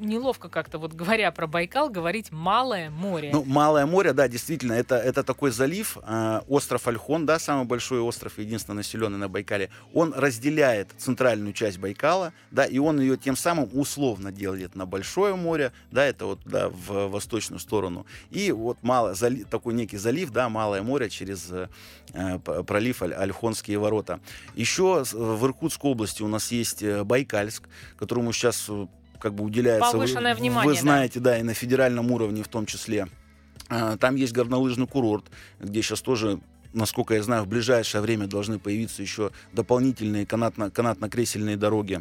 неловко как-то, вот говоря про Байкал, говорить Малое море. Ну, Малое море, да, действительно, это, это такой залив, э, остров Альхон, да, самый большой остров, единственно населенный на Байкале. Он разделяет центральную часть Байкала, да, и он ее тем самым условно делит на Большое море, да, это вот, да, в восточную сторону. И вот мало, зали- такой некий залив, да, Малое море через э, пролив Аль- Альхонские ворота. Еще в Иркутской области у нас есть э, Байкальск, которому сейчас э, как бы уделяется... вы- Повышенное вы внимание, да. знаете, да, и на федеральном уровне в том числе. А, Там есть горнолыжный курорт, где сейчас тоже, насколько я знаю, в ближайшее время должны появиться еще дополнительные канатно- канатно-кресельные дороги.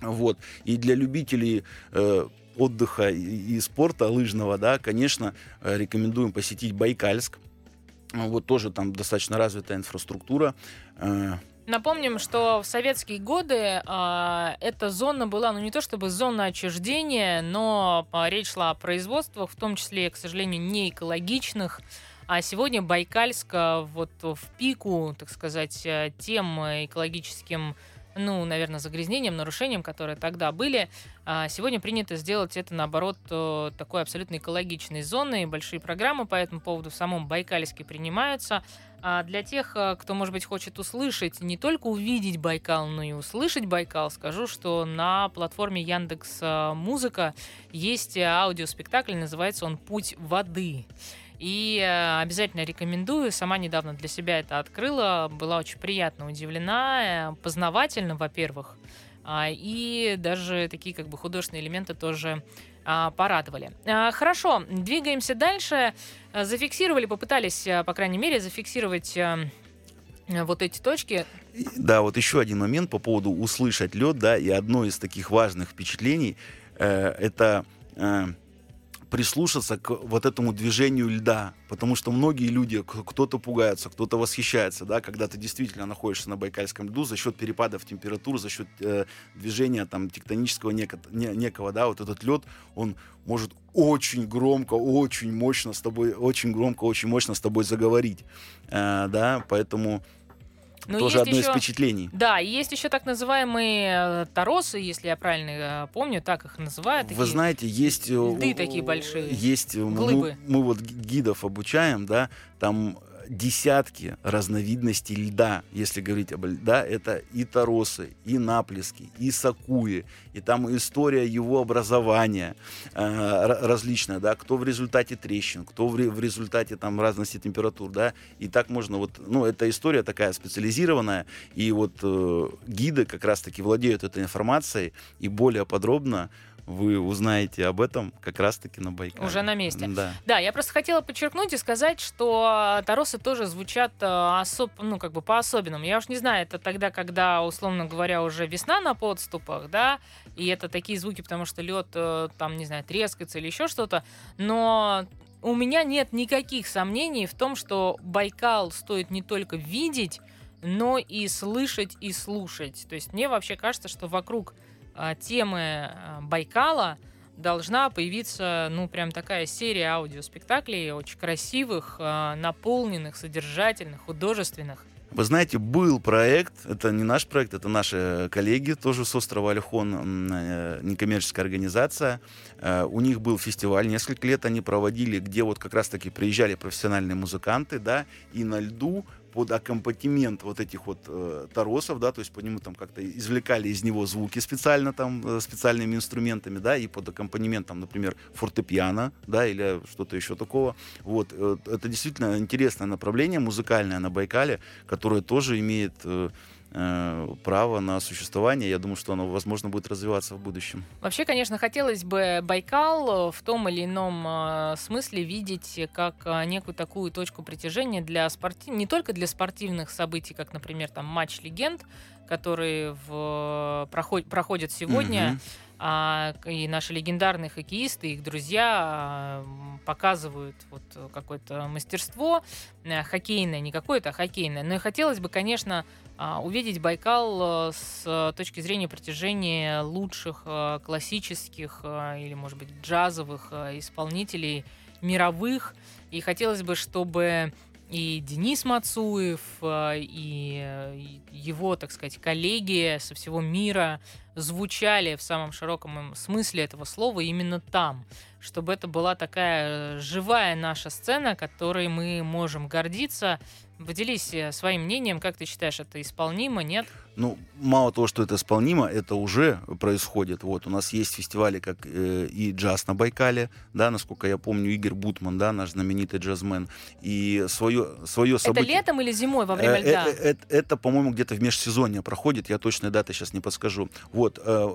Вот. И для любителей э, отдыха и, и спорта лыжного, да, конечно, э, рекомендуем посетить Байкальск. Вот тоже там достаточно развитая инфраструктура. Э, Напомним, что в советские годы а, эта зона была, ну не то чтобы зона отчуждения, но а, речь шла о производствах, в том числе, к сожалению, не экологичных. А сегодня Байкальск а, вот в пику, так сказать, э, тем экологическим, ну, наверное, загрязнением, нарушением, которые тогда были, сегодня принято сделать это, наоборот, э, такой абсолютно экологичной зоной. Большие программы по этому поводу в самом Байкальске принимаются. А для тех, э, кто, может быть, хочет услышать, не только увидеть Байкал, но и услышать Байкал, скажу, что на платформе Яндекс э, Музыка есть аудиоспектакль, называется он «Путь воды». И э, обязательно рекомендую. Сама недавно для себя это открыла. Была очень приятно удивлена. Познавательно, во-первых. А, И даже такие как бы художественные элементы тоже а, порадовали. А, Хорошо, двигаемся дальше. А, Зафиксировали, попытались, по крайней мере, зафиксировать вот эти точки. Да, вот еще один момент по поводу услышать лед, да, и одно из таких важных впечатлений э, это э, прислушаться к вот этому движению льда, потому что многие люди, кто-то пугается, кто-то восхищается, да, когда ты действительно находишься на Байкальском льду за счет перепадов температур, за счет э, движения там тектонического неко- не- некого, да, вот этот лед, он может очень громко, очень мощно с тобой, очень громко, очень мощно с тобой заговорить, Э, да, поэтому Ну, тоже одно из еще- впечатлений. Да, и есть еще так называемые э, торосы, если я правильно э, помню, так их называют. Вы такие. знаете, есть... э, льды такие большие, Есть... э, мы- глыбы. Мы, вот ги- гидов обучаем, да, там десятки разновидностей льда, если говорить об льда, это и торосы, и наплески, и сакуи, и там история его образования э, ра- различная, да, кто в результате трещин, кто в, в результате там разности температур, да, и так можно вот, ну, эта история такая специализированная, и вот э, гиды как раз-таки владеют этой информацией, и более подробно вы узнаете об этом как раз-таки на Байкале. Уже на месте. Да. Да, я просто хотела подчеркнуть и сказать, что торосы тоже звучат э, особ... ну, как бы по-особенному. Я уж не знаю, это тогда, когда, условно говоря, уже весна на подступах, да, и это такие звуки, потому что лед там, не знаю, трескается или еще что-то, но у меня нет никаких сомнений в том, что Байкал стоит не только видеть, но и слышать и слушать. То есть мне вообще кажется, что вокруг темы а, Байкала должна появиться, ну, прям такая серия аудиоспектаклей, очень красивых, а, наполненных, содержательных, художественных. Вы знаете, был проект, это не наш проект, это наши коллеги, тоже с острова Альхон, э, некоммерческая организация. Э, У них был фестиваль, несколько лет они проводили, где вот как раз-таки приезжали профессиональные музыканты, да, и на льду под аккомпанемент вот этих вот э, торосов, да, то есть по нему там как-то извлекали из него звуки специально там, э, специальными инструментами, да, и под аккомпанемент там, например, фортепиано, да, или что-то еще такого. Вот, э, это действительно интересное направление музыкальное на Байкале, которое тоже имеет э, право на существование. Я думаю, что оно, возможно, будет развиваться в будущем. Вообще, конечно, хотелось бы Байкал э, в том или ином э, смысле видеть как э, некую такую точку притяжения для спортив... не только для спортивных событий, как, например, там матч легенд, который в... проход... проходит сегодня. Мгм. А, и наши легендарные хоккеисты, их друзья а, показывают вот э, какое-то мастерство э, хоккейное, не какое-то, а хоккейное. Но и хотелось бы, конечно, увидеть Байкал э, с э, точки зрения притяжения лучших э, классических или, может быть, джазовых исполнителей мировых. И хотелось бы, чтобы и Денис Мацуев, и его, так сказать, коллеги со всего мира звучали в самом широком смысле этого слова именно там, чтобы это была такая э, живая наша сцена, которой мы можем гордиться. Поделись э, своим мнением, как ты считаешь, это исполнимо, нет? Ну, мало того, что это исполнимо, это уже происходит. Вот, у нас есть фестивали, как э, и джаз на Байкале, да, насколько я помню, Игорь Бутман, да, наш знаменитый джазмен, и свое, свое Это событие... летом или зимой во время Э, льда? э, э, Это, это, по-моему, где-то в межсезонье проходит, я точной даты сейчас не подскажу. Вот, э,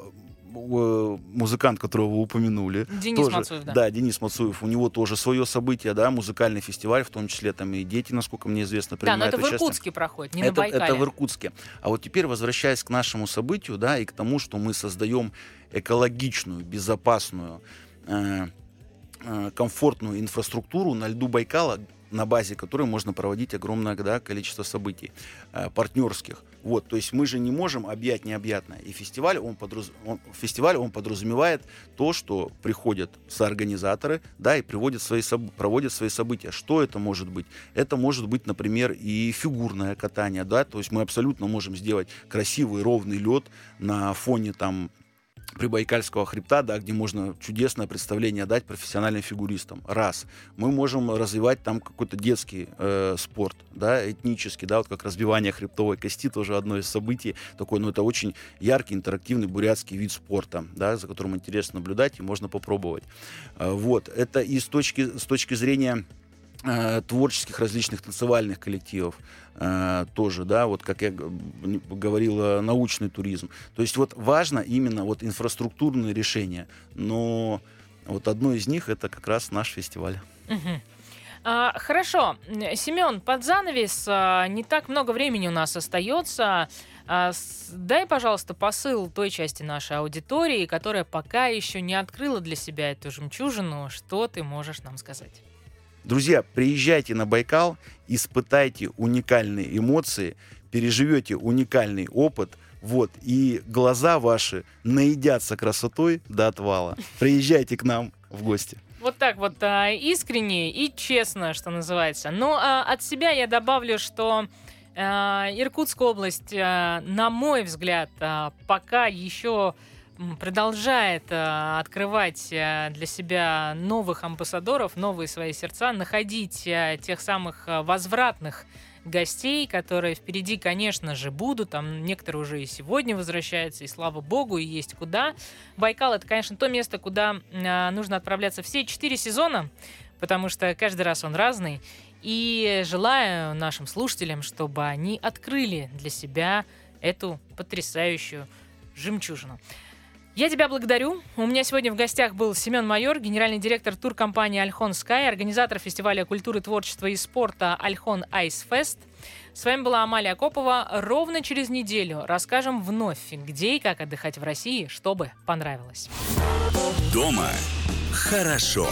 э, музыкант, которого вы упомянули. Денис тоже, Мацуев, да. Денис Мацуев. У него тоже свое событие, да, музыкальный фестиваль, в том числе там и дети, насколько мне известно, Да, но принимают это в участие. Иркутске проходит, не это, на Байкале. это в Иркутске. А вот теперь, возвращаясь к нашему событию, да, и к тому, что мы создаем экологичную, безопасную, э, э, комфортную инфраструктуру на льду Байкала, на базе которой можно проводить огромное да, количество событий э, партнерских. Вот, то есть мы же не можем объять необъятное. И фестиваль он, подраз... он, фестиваль, он подразумевает то, что приходят соорганизаторы, да, и приводят свои соб... проводят свои события. Что это может быть? Это может быть, например, и фигурное катание, да, то есть мы абсолютно можем сделать красивый ровный лед на фоне там Прибайкальского хребта, да, где можно чудесное представление дать профессиональным фигуристам. Раз. Мы можем развивать там какой-то детский э, спорт, да, этнический, да, вот как разбивание хребтовой кости, тоже одно из событий такой, ну, это очень яркий, интерактивный бурятский вид спорта, да, за которым интересно наблюдать и можно попробовать. Э, вот. Это и с точки, с точки зрения э, творческих различных танцевальных коллективов тоже, да, вот как я говорил, э, научный туризм. То есть вот важно именно вот инфраструктурные решения, но вот одно из них это как раз наш фестиваль. Мгм. А, хорошо, Семен, под занавес а, не так много времени у нас остается. А, с- дай, пожалуйста, посыл той части нашей аудитории, которая пока еще не открыла для себя эту жемчужину. Что ты можешь нам сказать? Друзья, приезжайте на Байкал, испытайте уникальные эмоции, переживете уникальный опыт, вот, и глаза ваши наедятся красотой до отвала. Приезжайте к нам в гости. Вот так вот а, искренне и честно, что называется. Но а, от себя я добавлю, что а, Иркутская область, а, на мой взгляд, пока еще продолжает а, открывать а, для себя новых амбассадоров, новые свои сердца, находить а, тех самых возвратных гостей, которые впереди, конечно же, будут. Там некоторые уже и сегодня возвращаются, и слава богу, и есть куда. Байкал это, конечно, то место, куда нужно отправляться все четыре сезона, потому что каждый раз он разный. И желаю нашим слушателям, чтобы они открыли для себя эту потрясающую жемчужину. Я тебя благодарю. У меня сегодня в гостях был Семен Майор, генеральный директор туркомпании Альхон Скай, организатор фестиваля культуры, творчества и спорта Альхон Айс Фест. С вами была Амалия Копова. Ровно через неделю расскажем вновь, где и как отдыхать в России, чтобы понравилось. Дома хорошо.